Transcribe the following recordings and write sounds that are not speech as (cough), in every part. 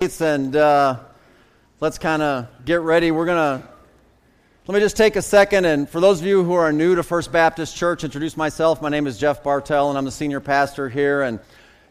and uh, let's kind of get ready. We're going to, let me just take a second. And for those of you who are new to First Baptist Church, introduce myself. My name is Jeff Bartell, and I'm the senior pastor here. And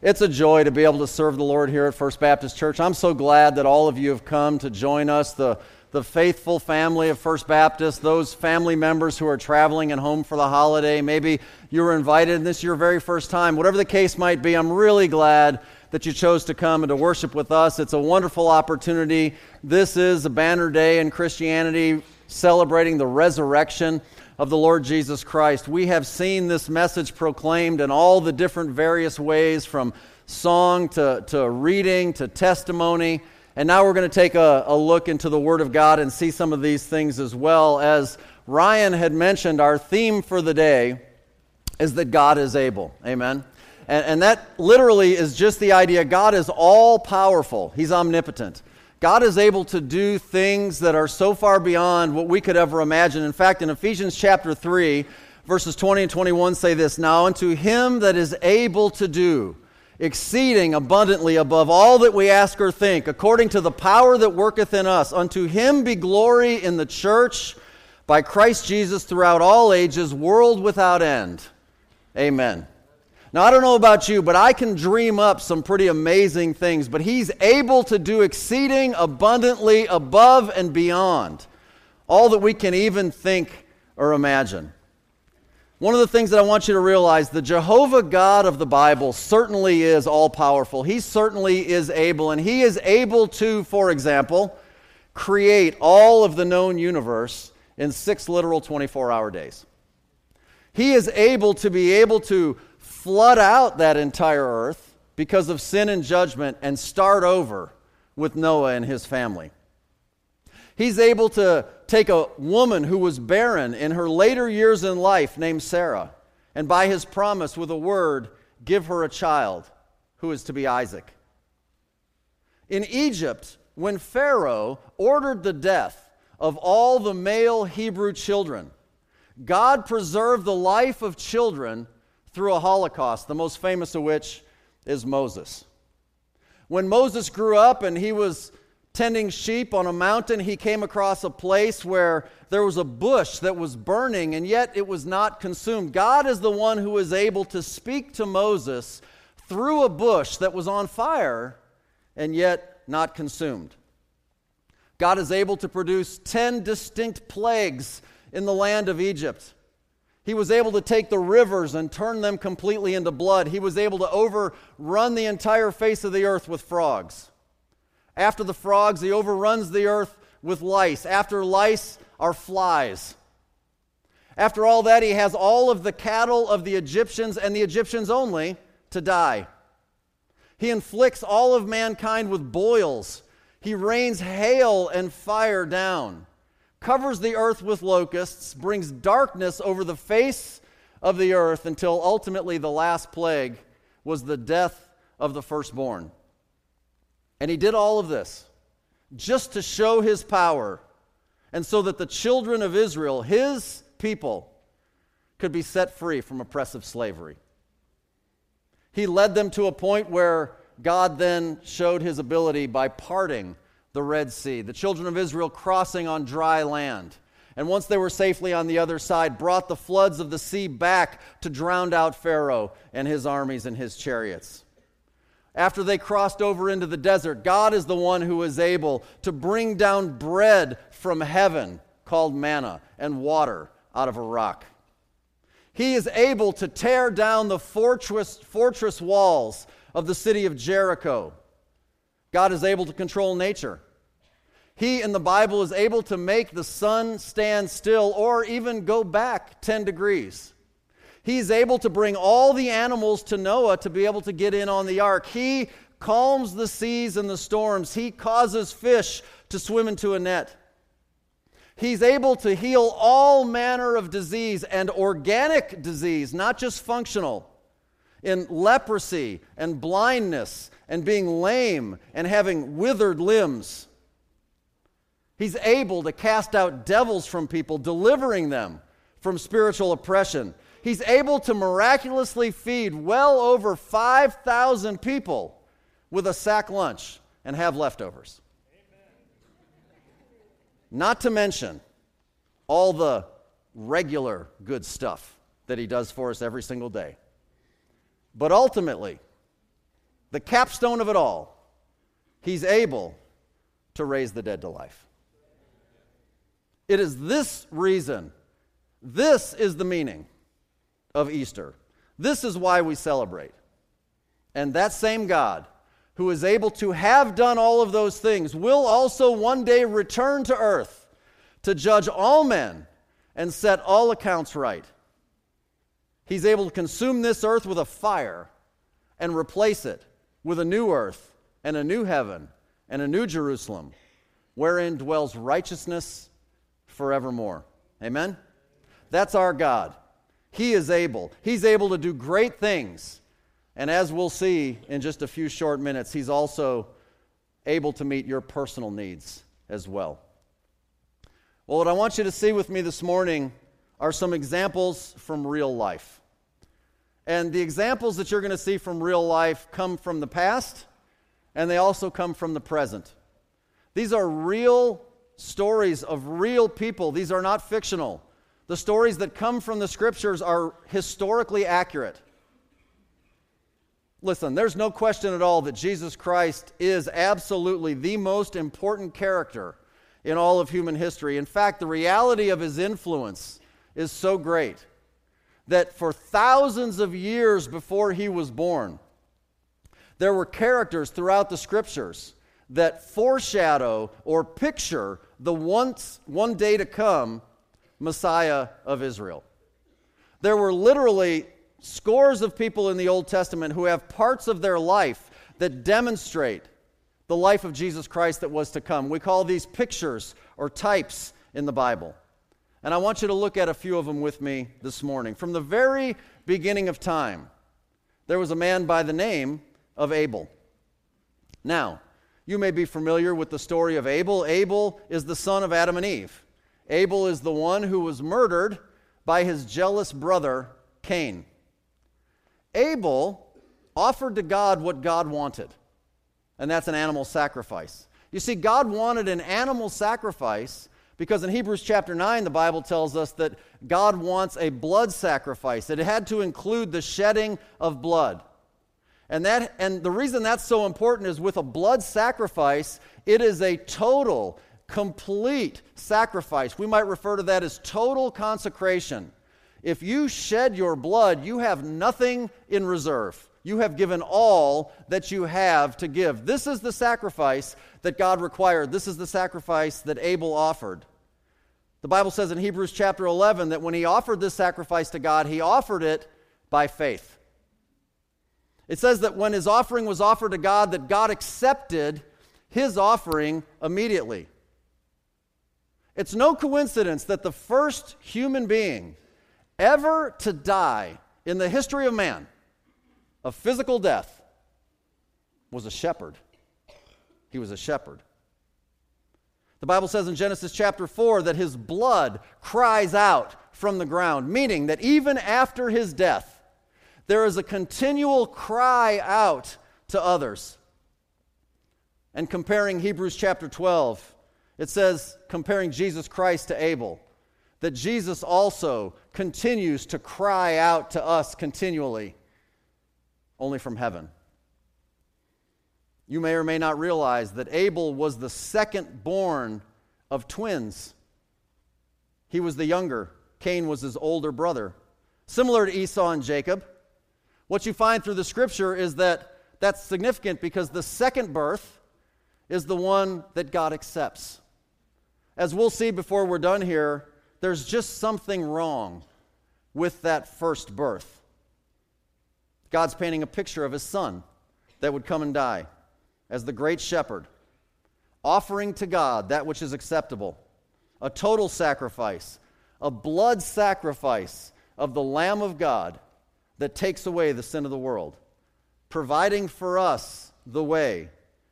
it's a joy to be able to serve the Lord here at First Baptist Church. I'm so glad that all of you have come to join us, the, the faithful family of First Baptist, those family members who are traveling and home for the holiday. Maybe you were invited and this is your very first time. Whatever the case might be, I'm really glad that you chose to come and to worship with us. It's a wonderful opportunity. This is a banner day in Christianity celebrating the resurrection of the Lord Jesus Christ. We have seen this message proclaimed in all the different various ways from song to, to reading to testimony. And now we're going to take a, a look into the Word of God and see some of these things as well. As Ryan had mentioned, our theme for the day is that God is able. Amen. And, and that literally is just the idea God is all powerful, He's omnipotent. God is able to do things that are so far beyond what we could ever imagine. In fact, in Ephesians chapter 3, verses 20 and 21 say this Now unto him that is able to do exceeding abundantly above all that we ask or think, according to the power that worketh in us, unto him be glory in the church by Christ Jesus throughout all ages, world without end. Amen. Now, I don't know about you, but I can dream up some pretty amazing things, but He's able to do exceeding abundantly above and beyond all that we can even think or imagine. One of the things that I want you to realize the Jehovah God of the Bible certainly is all powerful. He certainly is able, and He is able to, for example, create all of the known universe in six literal 24 hour days. He is able to be able to flood out that entire earth because of sin and judgment and start over with Noah and his family. He's able to take a woman who was barren in her later years in life, named Sarah, and by his promise, with a word, give her a child who is to be Isaac. In Egypt, when Pharaoh ordered the death of all the male Hebrew children, God preserved the life of children through a Holocaust, the most famous of which is Moses. When Moses grew up and he was tending sheep on a mountain, he came across a place where there was a bush that was burning and yet it was not consumed. God is the one who is able to speak to Moses through a bush that was on fire and yet not consumed. God is able to produce 10 distinct plagues in the land of Egypt. He was able to take the rivers and turn them completely into blood. He was able to overrun the entire face of the earth with frogs. After the frogs, he overruns the earth with lice. After lice are flies. After all that, he has all of the cattle of the Egyptians and the Egyptians only to die. He inflicts all of mankind with boils. He rains hail and fire down covers the earth with locusts, brings darkness over the face of the earth until ultimately the last plague was the death of the firstborn. And he did all of this just to show his power and so that the children of Israel, his people, could be set free from oppressive slavery. He led them to a point where God then showed his ability by parting the Red Sea, the children of Israel crossing on dry land. And once they were safely on the other side, brought the floods of the sea back to drown out Pharaoh and his armies and his chariots. After they crossed over into the desert, God is the one who is able to bring down bread from heaven called manna and water out of a rock. He is able to tear down the fortress, fortress walls of the city of Jericho God is able to control nature. He in the Bible is able to make the sun stand still or even go back 10 degrees. He's able to bring all the animals to Noah to be able to get in on the ark. He calms the seas and the storms. He causes fish to swim into a net. He's able to heal all manner of disease and organic disease, not just functional, in leprosy and blindness and being lame and having withered limbs. He's able to cast out devils from people, delivering them from spiritual oppression. He's able to miraculously feed well over 5,000 people with a sack lunch and have leftovers. Not to mention all the regular good stuff that He does for us every single day. But ultimately, the capstone of it all, He's able to raise the dead to life. It is this reason, this is the meaning of Easter. This is why we celebrate. And that same God who is able to have done all of those things will also one day return to earth to judge all men and set all accounts right. He's able to consume this earth with a fire and replace it with a new earth and a new heaven and a new Jerusalem wherein dwells righteousness forevermore. Amen? That's our God. He is able. He's able to do great things. And as we'll see in just a few short minutes, He's also able to meet your personal needs as well. Well, what I want you to see with me this morning are some examples from real life. And the examples that you're going to see from real life come from the past, and they also come from the present. These are real stories of real people, these are not fictional. The stories that come from the scriptures are historically accurate. Listen, there's no question at all that Jesus Christ is absolutely the most important character in all of human history. In fact, the reality of his influence is so great that for thousands of years before he was born, there were characters throughout the scriptures that foreshadow or picture the once, one day to come Messiah of Israel. There were literally scores of people in the Old Testament who have parts of their life that demonstrate the life of Jesus Christ that was to come. We call these pictures or types in the Bible. And I want you to look at a few of them with me this morning. From the very beginning of time, there was a man by the name of Abel. Now, you may be familiar with the story of Abel. Abel is the son of Adam and Eve. Abel is the one who was murdered by his jealous brother, Cain. Abel offered to God what God wanted, and that's an animal sacrifice. You see, God wanted an animal sacrifice because in Hebrews chapter 9, the Bible tells us that God wants a blood sacrifice. that It had to include the shedding of blood. And, that, and the reason that's so important is with a blood sacrifice, it is a total, complete sacrifice. We might refer to that as total consecration. If you shed your blood, you have nothing in reserve. You have given all that you have to give. This is the sacrifice that God required. This is the sacrifice that Abel offered. The Bible says in Hebrews chapter 11 that when he offered this sacrifice to God, he offered it by faith. It says that when his offering was offered to God, that God accepted his offering immediately. It's no coincidence that the first human being ever to die in the history of man of physical death was a shepherd. He was a shepherd. The Bible says in Genesis chapter 4 that his blood cries out from the ground, meaning that even after his death, there is a continual cry out to others. And comparing Hebrews chapter 12, it says, comparing Jesus Christ to Abel, that Jesus also continues to cry out to us continually, only from heaven. You may or may not realize that Abel was the second born of twins. He was the younger, Cain was his older brother. Similar to Esau and Jacob, what you find through the scripture is that that's significant because the second birth is the one that God accepts. As we'll see before we're done here, there's just something wrong with that first birth. God's painting a picture of his son that would come and die as the great shepherd, offering to God that which is acceptable, a total sacrifice, a blood sacrifice of the Lamb of God that takes away the sin of the world, providing for us the way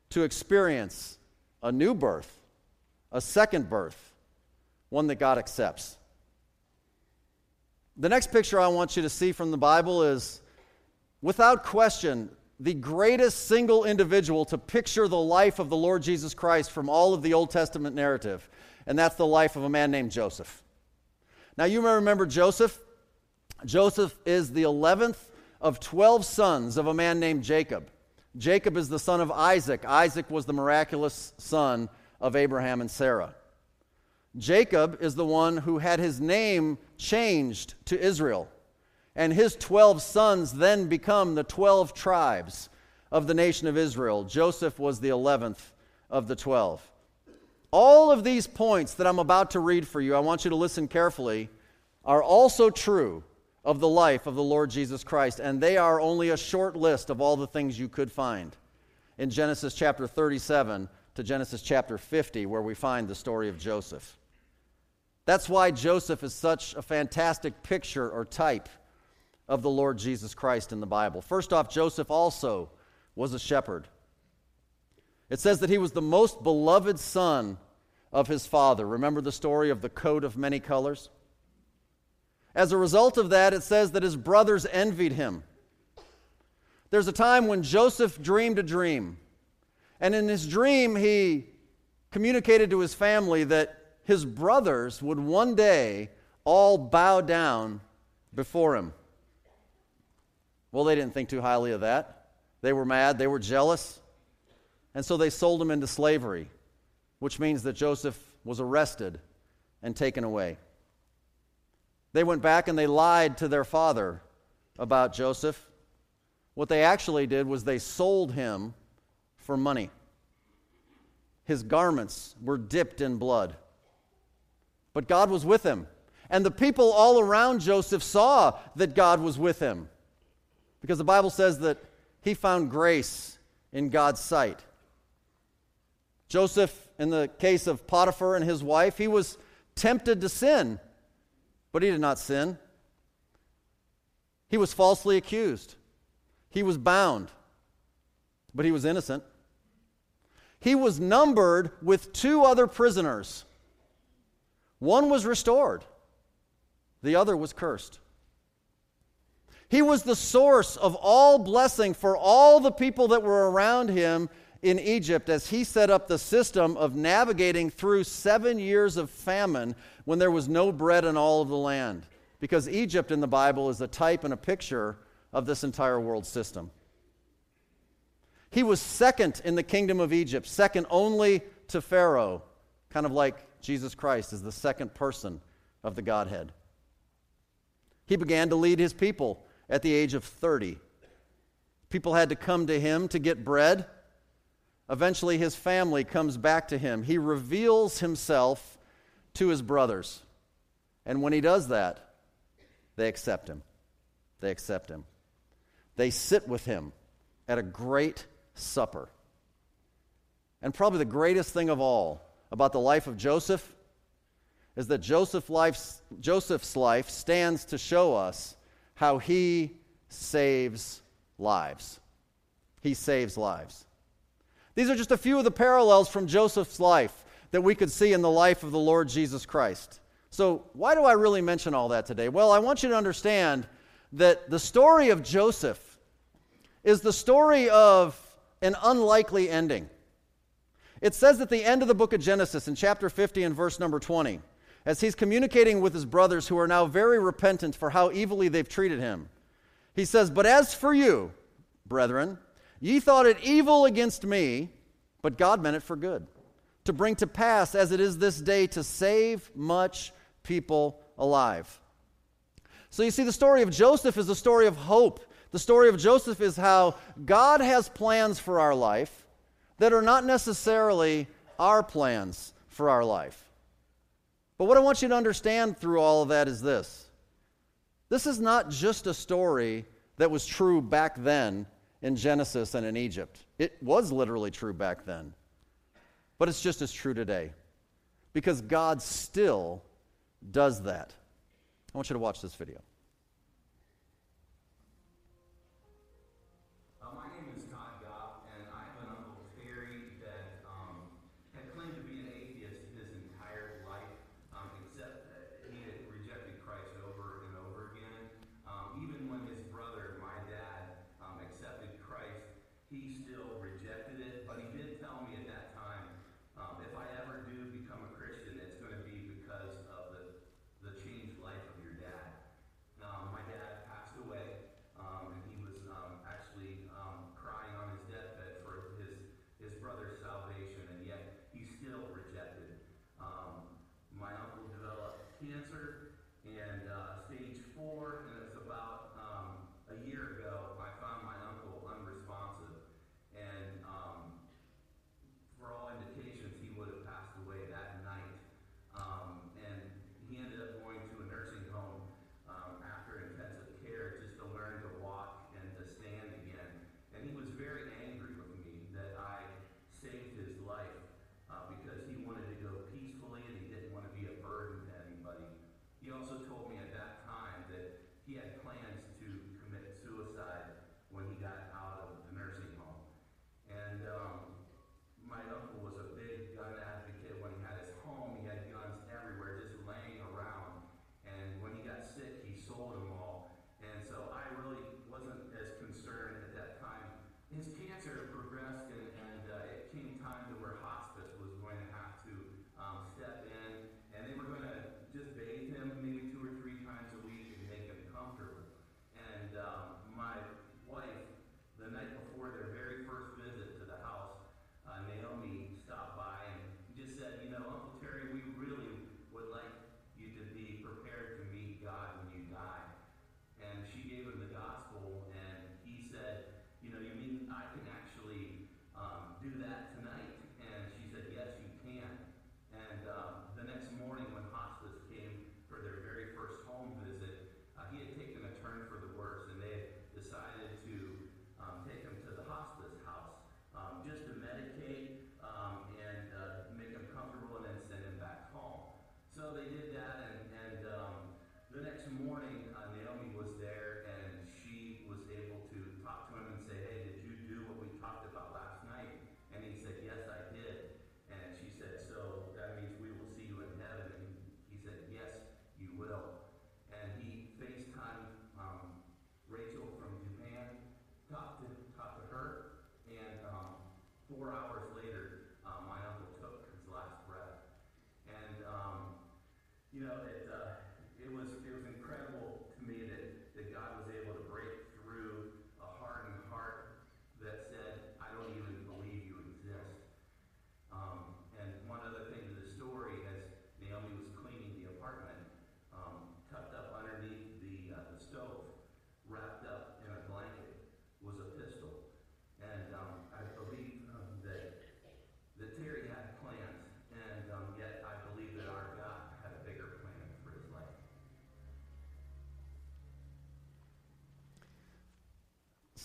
to experience a new birth, a second birth, one that God accepts. The next picture I want you to see from the Bible is without question, the greatest single individual to picture the life of the Lord Jesus Christ from all of the Old Testament narrative, and that's the life of a man named Joseph. Now, you may remember Joseph. Joseph is the 11th of 12 sons of a man named Jacob. Jacob is the son of Isaac. Isaac was the miraculous son of Abraham and Sarah. Jacob is the one who had his name changed to Israel. And his 12 sons then become the 12 tribes of the nation of Israel. Joseph was the 11th of the 12. All of these points that I'm about to read for you, I want you to listen carefully, are also true of the life of the Lord Jesus Christ, and they are only a short list of all the things you could find in Genesis chapter 37 to Genesis chapter 50, where we find the story of Joseph. That's why Joseph is such a fantastic picture or type of the Lord Jesus Christ in the Bible. First off, Joseph also was a shepherd. It says that he was the most beloved son of his father. Remember the story of the coat of many colors? As a result of that, it says that his brothers envied him. There's a time when Joseph dreamed a dream, and in his dream, he communicated to his family that his brothers would one day all bow down before him. Well, they didn't think too highly of that. They were mad, they were jealous, and so they sold him into slavery, which means that Joseph was arrested and taken away. They went back and they lied to their father about Joseph. What they actually did was they sold him for money. His garments were dipped in blood. But God was with him. And the people all around Joseph saw that God was with him. Because the Bible says that he found grace in God's sight. Joseph, in the case of Potiphar and his wife, he was tempted to sin but he did not sin. He was falsely accused. He was bound, but he was innocent. He was numbered with two other prisoners. One was restored, the other was cursed. He was the source of all blessing for all the people that were around him in Egypt as he set up the system of navigating through seven years of famine when there was no bread in all of the land. Because Egypt in the Bible is a type and a picture of this entire world system. He was second in the kingdom of Egypt, second only to Pharaoh, kind of like Jesus Christ is the second person of the Godhead. He began to lead his people at the age of 30. People had to come to him to get bread. Eventually, his family comes back to him. He reveals himself to his brothers. And when he does that, they accept him. They accept him. They sit with him at a great supper. And probably the greatest thing of all about the life of Joseph is that Joseph's life stands to show us how he saves lives. He saves lives. These are just a few of the parallels from Joseph's life that we could see in the life of the Lord Jesus Christ. So, why do I really mention all that today? Well, I want you to understand that the story of Joseph is the story of an unlikely ending. It says at the end of the book of Genesis, in chapter 50 and verse number 20, as he's communicating with his brothers who are now very repentant for how evilly they've treated him, he says, But as for you, brethren, Ye thought it evil against me, but God meant it for good, to bring to pass as it is this day to save much people alive. So you see, the story of Joseph is a story of hope. The story of Joseph is how God has plans for our life that are not necessarily our plans for our life. But what I want you to understand through all of that is this this is not just a story that was true back then in Genesis and in Egypt. It was literally true back then, but it's just as true today because God still does that. I want you to watch this video.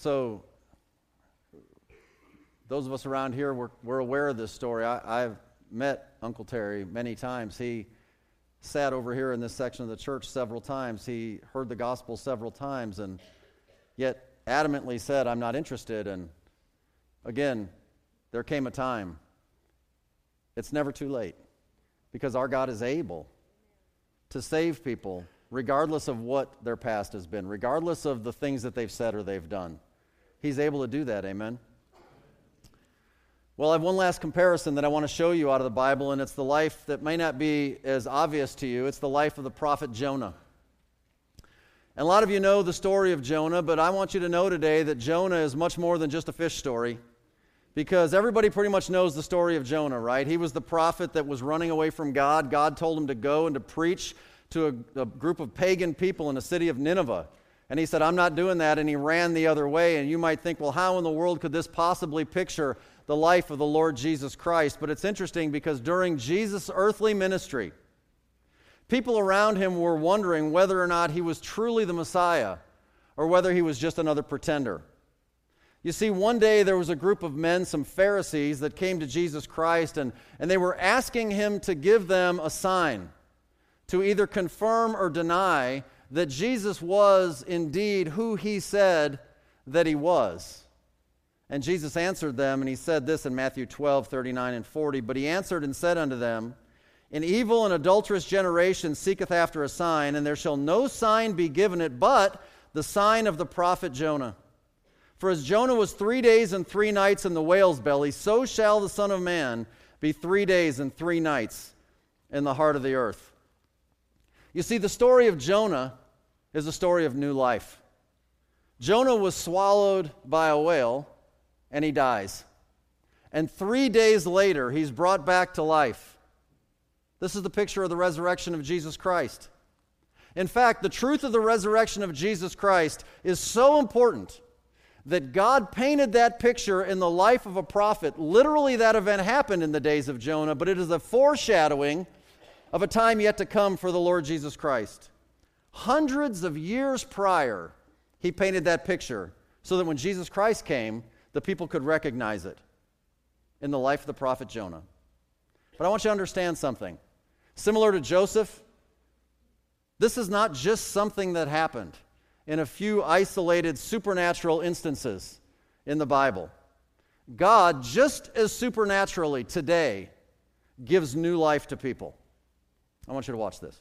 So, those of us around here, we're, we're aware of this story. I, I've met Uncle Terry many times. He sat over here in this section of the church several times. He heard the gospel several times and yet adamantly said, I'm not interested. And again, there came a time. It's never too late because our God is able to save people regardless of what their past has been, regardless of the things that they've said or they've done. He's able to do that, amen? Well, I have one last comparison that I want to show you out of the Bible, and it's the life that may not be as obvious to you. It's the life of the prophet Jonah. And a lot of you know the story of Jonah, but I want you to know today that Jonah is much more than just a fish story. Because everybody pretty much knows the story of Jonah, right? He was the prophet that was running away from God. God told him to go and to preach to a, a group of pagan people in the city of Nineveh. And he said, I'm not doing that. And he ran the other way. And you might think, well, how in the world could this possibly picture the life of the Lord Jesus Christ? But it's interesting because during Jesus' earthly ministry, people around him were wondering whether or not he was truly the Messiah or whether he was just another pretender. You see, one day there was a group of men, some Pharisees, that came to Jesus Christ, and, and they were asking him to give them a sign to either confirm or deny that Jesus was indeed who he said that he was. And Jesus answered them, and he said this in Matthew 12, 39 and 40. But he answered and said unto them, An evil and adulterous generation seeketh after a sign, and there shall no sign be given it but the sign of the prophet Jonah. For as Jonah was three days and three nights in the whale's belly, so shall the Son of Man be three days and three nights in the heart of the earth. You see, the story of Jonah is a story of new life. Jonah was swallowed by a whale and he dies. And three days later, he's brought back to life. This is the picture of the resurrection of Jesus Christ. In fact, the truth of the resurrection of Jesus Christ is so important that God painted that picture in the life of a prophet. Literally, that event happened in the days of Jonah, but it is a foreshadowing of a time yet to come for the Lord Jesus Christ. Hundreds of years prior, he painted that picture so that when Jesus Christ came, the people could recognize it in the life of the prophet Jonah. But I want you to understand something. Similar to Joseph, this is not just something that happened in a few isolated supernatural instances in the Bible. God, just as supernaturally today, gives new life to people. I want you to watch this.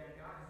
that God has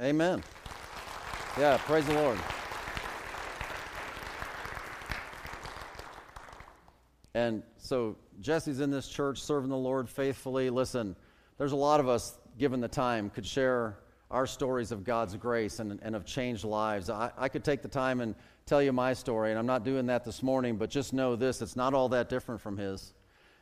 Amen. Yeah, praise the Lord. And so Jesse's in this church serving the Lord faithfully. Listen, there's a lot of us, given the time, could share our stories of God's grace and, and of changed lives. I, I could take the time and tell you my story, and I'm not doing that this morning, but just know this it's not all that different from his.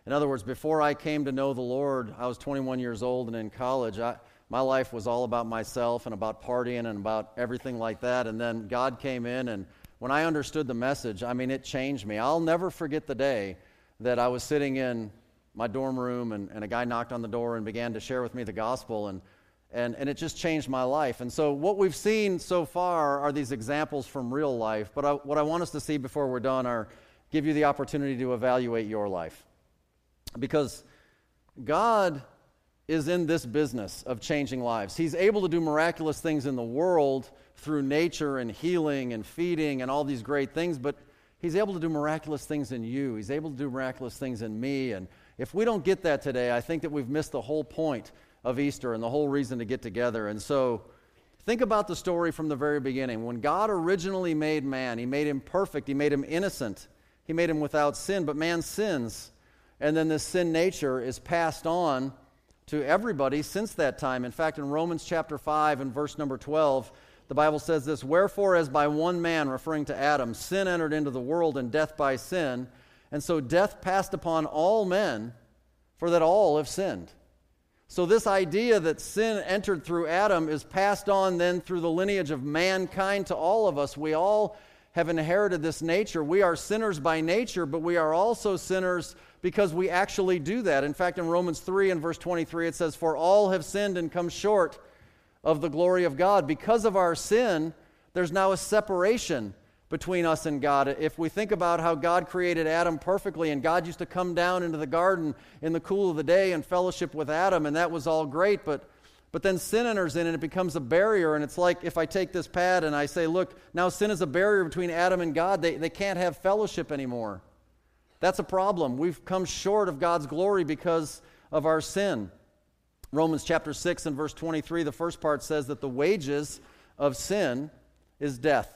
In other words, before I came to know the Lord, I was 21 years old and in college. I, my life was all about myself and about partying and about everything like that. And then God came in, and when I understood the message, I mean, it changed me. I'll never forget the day that I was sitting in my dorm room and, and a guy knocked on the door and began to share with me the gospel. And, and, and it just changed my life. And so, what we've seen so far are these examples from real life. But I, what I want us to see before we're done are give you the opportunity to evaluate your life. Because God is in this business of changing lives. He's able to do miraculous things in the world through nature and healing and feeding and all these great things, but He's able to do miraculous things in you. He's able to do miraculous things in me. And if we don't get that today, I think that we've missed the whole point of Easter and the whole reason to get together. And so think about the story from the very beginning. When God originally made man, He made him perfect, He made him innocent, He made him without sin, but man sins. And then this sin nature is passed on to everybody since that time. In fact, in Romans chapter 5 and verse number 12, the Bible says this Wherefore, as by one man, referring to Adam, sin entered into the world and death by sin, and so death passed upon all men, for that all have sinned. So, this idea that sin entered through Adam is passed on then through the lineage of mankind to all of us. We all have inherited this nature. We are sinners by nature, but we are also sinners because we actually do that. In fact, in Romans 3 and verse 23, it says, For all have sinned and come short of the glory of God. Because of our sin, there's now a separation between us and God. If we think about how God created Adam perfectly, and God used to come down into the garden in the cool of the day and fellowship with Adam, and that was all great, but but then sin enters in and it becomes a barrier. And it's like if I take this pad and I say, look, now sin is a barrier between Adam and God, they, they can't have fellowship anymore. That's a problem. We've come short of God's glory because of our sin. Romans chapter 6 and verse 23, the first part says that the wages of sin is death.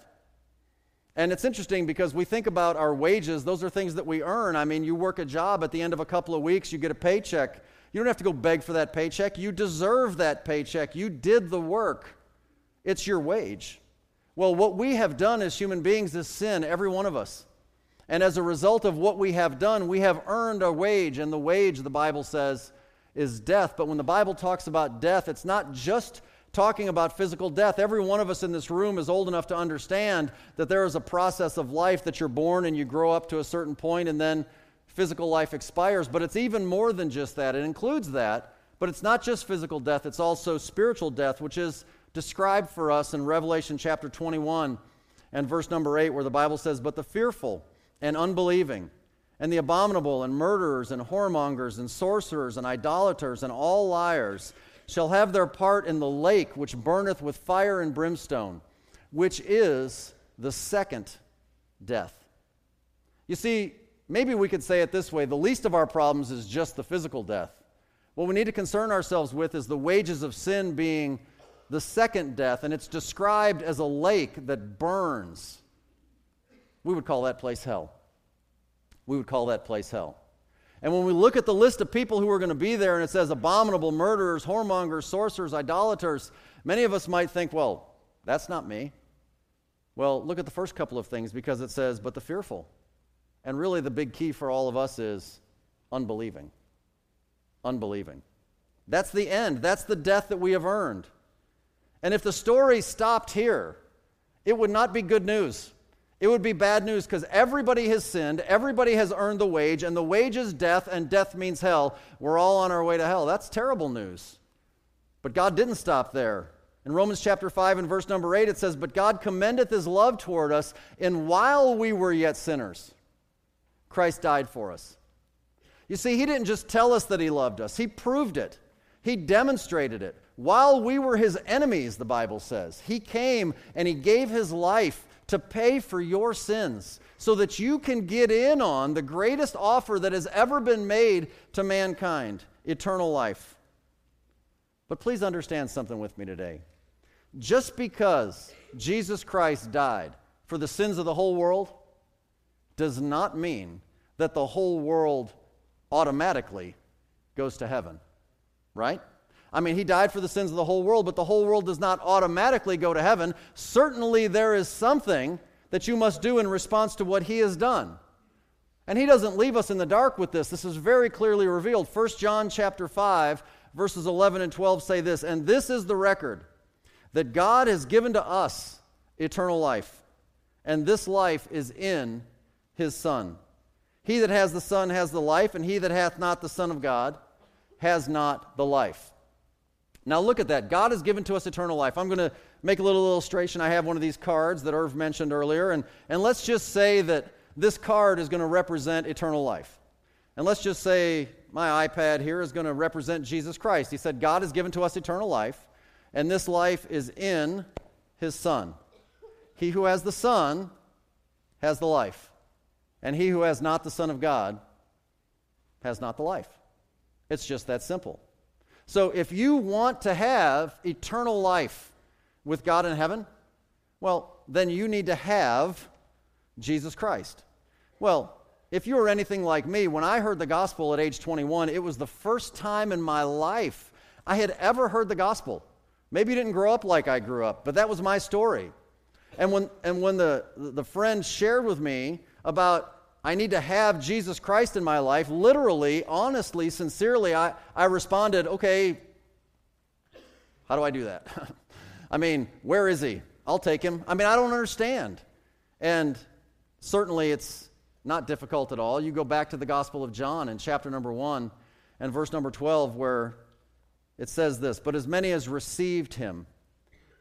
And it's interesting because we think about our wages, those are things that we earn. I mean, you work a job, at the end of a couple of weeks, you get a paycheck. You don't have to go beg for that paycheck. You deserve that paycheck. You did the work, it's your wage. Well, what we have done as human beings is sin, every one of us. And as a result of what we have done, we have earned a wage, and the wage, the Bible says, is death. But when the Bible talks about death, it's not just talking about physical death. Every one of us in this room is old enough to understand that there is a process of life that you're born and you grow up to a certain point and then physical life expires. But it's even more than just that. It includes that, but it's not just physical death, it's also spiritual death, which is described for us in Revelation chapter 21 and verse number 8, where the Bible says, But the fearful and unbelieving, and the abominable, and murderers, and whoremongers, and sorcerers, and idolaters, and all liars shall have their part in the lake which burneth with fire and brimstone, which is the second death. You see, maybe we could say it this way the least of our problems is just the physical death. What we need to concern ourselves with is the wages of sin being the second death, and it's described as a lake that burns. We would call that place hell we would call that place hell. And when we look at the list of people who are going to be there and it says abominable, murderers, whoremongers, sorcerers, idolaters, many of us might think, well, that's not me. Well, look at the first couple of things because it says, but the fearful. And really, the big key for all of us is unbelieving. Unbelieving. That's the end. That's the death that we have earned. And if the story stopped here, it would not be good news It would be bad news because everybody has sinned, everybody has earned the wage, and the wage is death, and death means hell. We're all on our way to hell. That's terrible news. But God didn't stop there. In Romans chapter 5 and verse number 8, it says, But God commendeth his love toward us, and while we were yet sinners, Christ died for us. You see, he didn't just tell us that he loved us, he proved it, he demonstrated it. While we were his enemies, the Bible says, he came and he gave his life to pay for your sins so that you can get in on the greatest offer that has ever been made to mankind eternal life. But please understand something with me today. Just because Jesus Christ died for the sins of the whole world does not mean that the whole world automatically goes to heaven, right? I mean, he died for the sins of the whole world, but the whole world does not automatically go to heaven. Certainly, there is something that you must do in response to what he has done. And he doesn't leave us in the dark with this. This is very clearly revealed. 1 John chapter 5 verses 11 and 12 say this, and this is the record that God has given to us eternal life, and this life is in his son. He that has the son has the life, and he that hath not the son of God has not the life. Now look at that. God has given to us eternal life. I'm going to make a little illustration. I have one of these cards that Irv mentioned earlier, and, and let's just say that this card is going to represent eternal life. And let's just say my iPad here is going to represent Jesus Christ. He said, God has given to us eternal life, and this life is in his Son. He who has the Son has the life, and he who has not the Son of God has not the life. It's just that simple. So if you want to have eternal life with God in heaven, well, then you need to have Jesus Christ. Well, if you were anything like me, when I heard the gospel at age 21, it was the first time in my life I had ever heard the gospel. Maybe you didn't grow up like I grew up, but that was my story. And when, and when the, the friend shared with me about I need to have Jesus Christ in my life, literally, honestly, sincerely, I, I responded, okay, how do I do that? (laughs) I mean, where is he? I'll take him. I mean, I don't understand. And certainly it's not difficult at all. You go back to the Gospel of John in chapter number 1 and verse number 12, where it says this But as many as received him,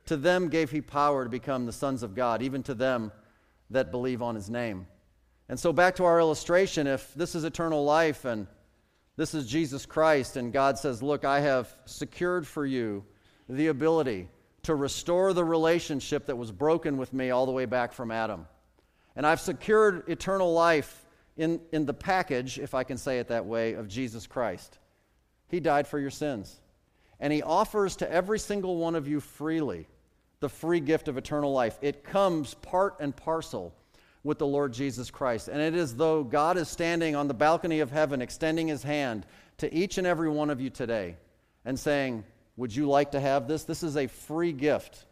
to them gave he power to become the sons of God, even to them that believe on his name. And so, back to our illustration if this is eternal life and this is Jesus Christ, and God says, Look, I have secured for you the ability to restore the relationship that was broken with me all the way back from Adam. And I've secured eternal life in, in the package, if I can say it that way, of Jesus Christ. He died for your sins. And He offers to every single one of you freely the free gift of eternal life. It comes part and parcel with the Lord Jesus Christ. And it is though God is standing on the balcony of heaven, extending his hand to each and every one of you today and saying, Would you like to have this? This is a free gift.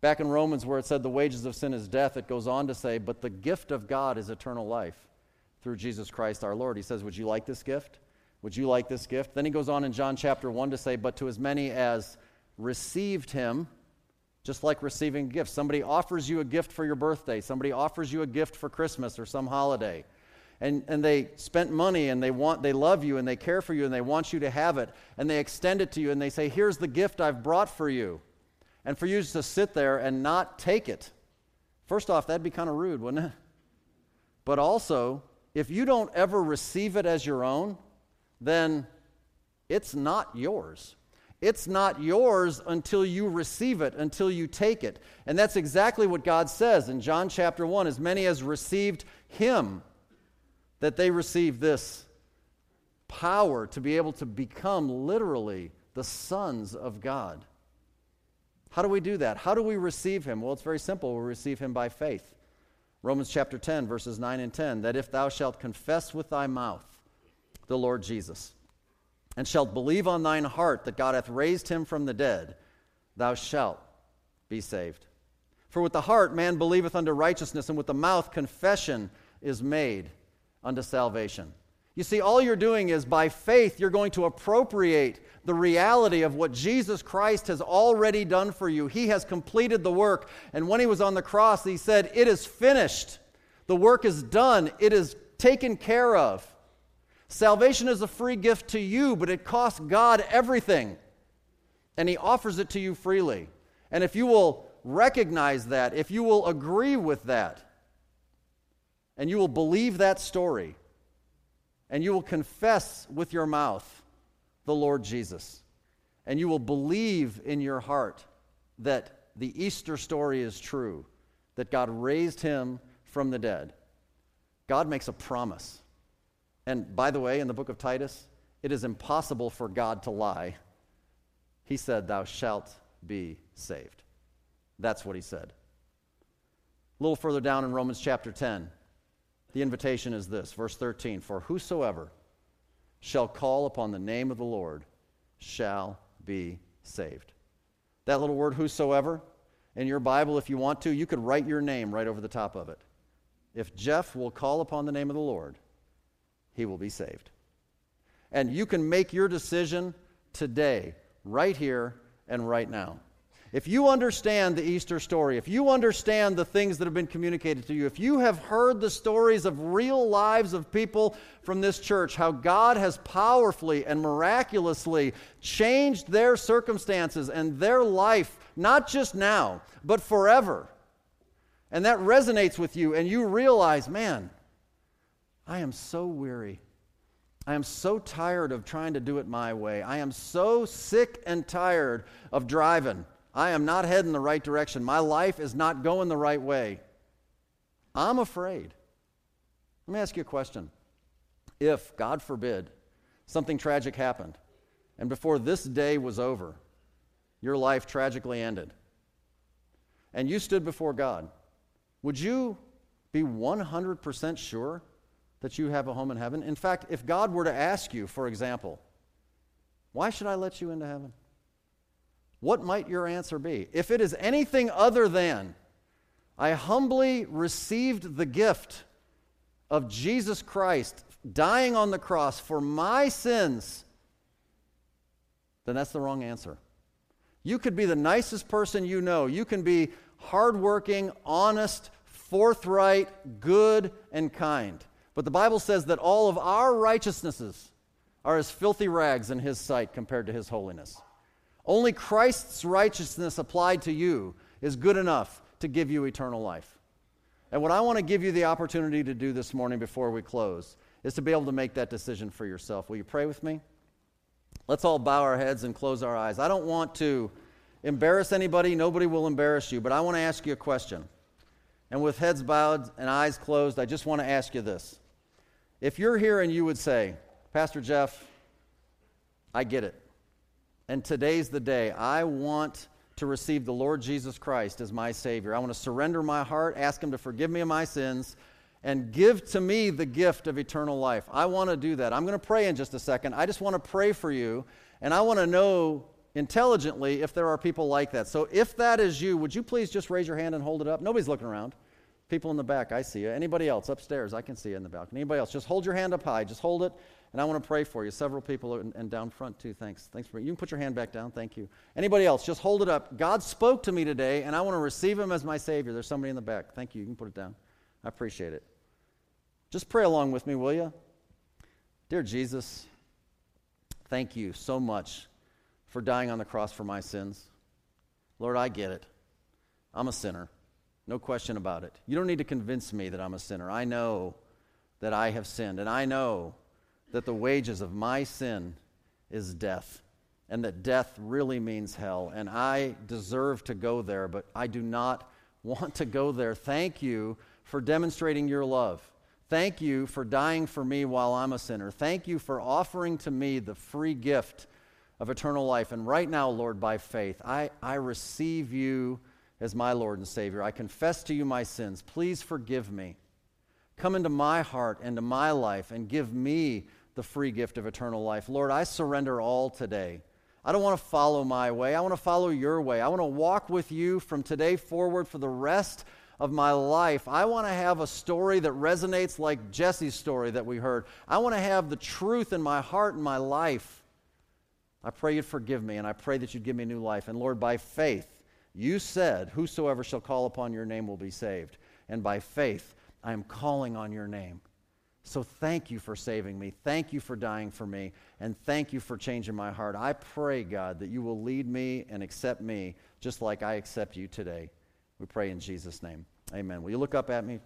Back in Romans, where it said the wages of sin is death, it goes on to say, But the gift of God is eternal life through Jesus Christ our Lord. He says, Would you like this gift? Would you like this gift? Then he goes on in John chapter 1 to say, But to as many as received him, just like receiving gifts. Somebody offers you a gift for your birthday, somebody offers you a gift for Christmas or some holiday. And, and they spent money and they want they love you and they care for you and they want you to have it. And they extend it to you and they say here's the gift I've brought for you. And for you to sit there and not take it. First off that'd be kind of rude wouldn't it? But also if you don't ever receive it as your own then it's not yours it's not yours until you receive it, until you take it. And that's exactly what God says in John chapter 1 as many as received Him, that they receive this power to be able to become literally the sons of God. How do we do that? How do we receive Him? Well, it's very simple. We receive Him by faith. Romans chapter 10, verses 9 and 10 that if thou shalt confess with thy mouth the Lord Jesus, and shalt believe on thine heart that God hath raised him from the dead, thou shalt be saved. For with the heart man believeth unto righteousness, and with the mouth confession is made unto salvation. You see, all you're doing is by faith, you're going to appropriate the reality of what Jesus Christ has already done for you. He has completed the work. And when he was on the cross, he said, It is finished. The work is done, it is taken care of. Salvation is a free gift to you, but it costs God everything. And he offers it to you freely. And if you will recognize that, if you will agree with that, and you will believe that story, and you will confess with your mouth the Lord Jesus, and you will believe in your heart that the Easter story is true, that God raised him from the dead, God makes a promise. And by the way, in the book of Titus, it is impossible for God to lie. He said, Thou shalt be saved. That's what he said. A little further down in Romans chapter 10, the invitation is this, verse 13 For whosoever shall call upon the name of the Lord shall be saved. That little word, whosoever, in your Bible, if you want to, you could write your name right over the top of it. If Jeff will call upon the name of the Lord, he will be saved. And you can make your decision today, right here and right now. If you understand the Easter story, if you understand the things that have been communicated to you, if you have heard the stories of real lives of people from this church, how God has powerfully and miraculously changed their circumstances and their life, not just now, but forever, and that resonates with you, and you realize, man, I am so weary. I am so tired of trying to do it my way. I am so sick and tired of driving. I am not heading the right direction. My life is not going the right way. I'm afraid. Let me ask you a question. If, God forbid, something tragic happened, and before this day was over, your life tragically ended, and you stood before God, would you be 100% sure that you have a home in heaven? In fact, if God were to ask you, for example, why should I let you into heaven? What might your answer be? If it is anything other than, I humbly received the gift of Jesus Christ dying on the cross for my sins, then that's the wrong answer. You could be the nicest person you know. You can be hardworking, honest, forthright, good, and kind. But the Bible says that all of our righteousnesses are as filthy rags in His sight compared to His holiness. Only Christ's righteousness applied to you is good enough to give you eternal life. And what I want to give you the opportunity to do this morning before we close is to be able to make that decision for yourself. Will you pray with me? Let's all bow our heads and close our eyes. I don't want to embarrass anybody, nobody will embarrass you, but I want to ask you a question. And with heads bowed and eyes closed, I just want to ask you this. If you're here and you would say, Pastor Jeff, I get it. And today's the day. I want to receive the Lord Jesus Christ as my Savior. I want to surrender my heart, ask Him to forgive me of my sins, and give to me the gift of eternal life. I want to do that. I'm going to pray in just a second. I just want to pray for you, and I want to know intelligently if there are people like that. So if that is you, would you please just raise your hand and hold it up? Nobody's looking around. People in the back, I see you. Anybody else upstairs? I can see you in the balcony. Anybody else? Just hold your hand up high. Just hold it and I want to pray for you. Several people and, and down front too. Thanks. Thanks for you can put your hand back down. Thank you. Anybody else? Just hold it up. God spoke to me today, and I want to receive Him as my Savior. There's somebody in the back. Thank you. You can put it down. I appreciate it. Just pray along with me, will you? Dear Jesus, thank you so much for dying on the cross for my sins. Lord, I get it. I'm a sinner. No question about it. You don't need to convince me that I'm a sinner. I know that I have sinned, and I know that the wages of my sin is death, and that death really means hell, and I deserve to go there, but I do not want to go there. Thank you for demonstrating your love. Thank you for dying for me while I'm a sinner. Thank you for offering to me the free gift of eternal life. And right now, Lord, by faith, I, I receive you as my Lord and Savior. I confess to you my sins. Please forgive me. Come into my heart and to my life and give me the free gift of eternal life. Lord, I surrender all today. I don't want to follow my way. I want to follow your way. I want to walk with you from today forward for the rest of my life. I want to have a story that resonates like Jesse's story that we heard. I want to have the truth in my heart and my life. I pray you'd forgive me, and I pray that you'd give me new life. And Lord, by faith, you said, Whosoever shall call upon your name will be saved. And by faith, I am calling on your name. So thank you for saving me. Thank you for dying for me. And thank you for changing my heart. I pray, God, that you will lead me and accept me just like I accept you today. We pray in Jesus' name. Amen. Will you look up at me?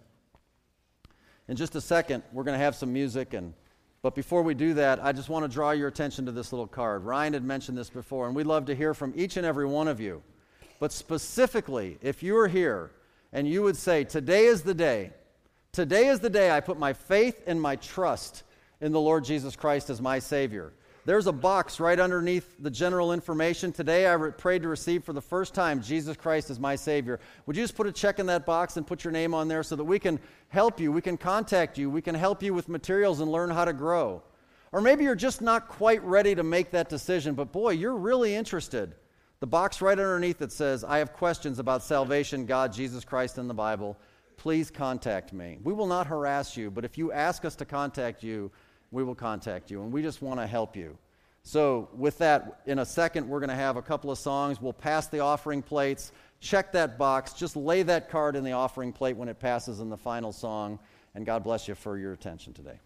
In just a second, we're going to have some music and but before we do that, I just want to draw your attention to this little card. Ryan had mentioned this before, and we'd love to hear from each and every one of you. But specifically, if you are here and you would say, Today is the day, today is the day I put my faith and my trust in the Lord Jesus Christ as my Savior. There's a box right underneath the general information. Today I re- prayed to receive for the first time Jesus Christ as my Savior. Would you just put a check in that box and put your name on there so that we can help you, we can contact you, we can help you with materials and learn how to grow? Or maybe you're just not quite ready to make that decision, but boy, you're really interested. The box right underneath it says, I have questions about salvation, God, Jesus Christ, and the Bible. Please contact me. We will not harass you, but if you ask us to contact you, we will contact you, and we just want to help you. So, with that, in a second, we're going to have a couple of songs. We'll pass the offering plates. Check that box. Just lay that card in the offering plate when it passes in the final song. And God bless you for your attention today.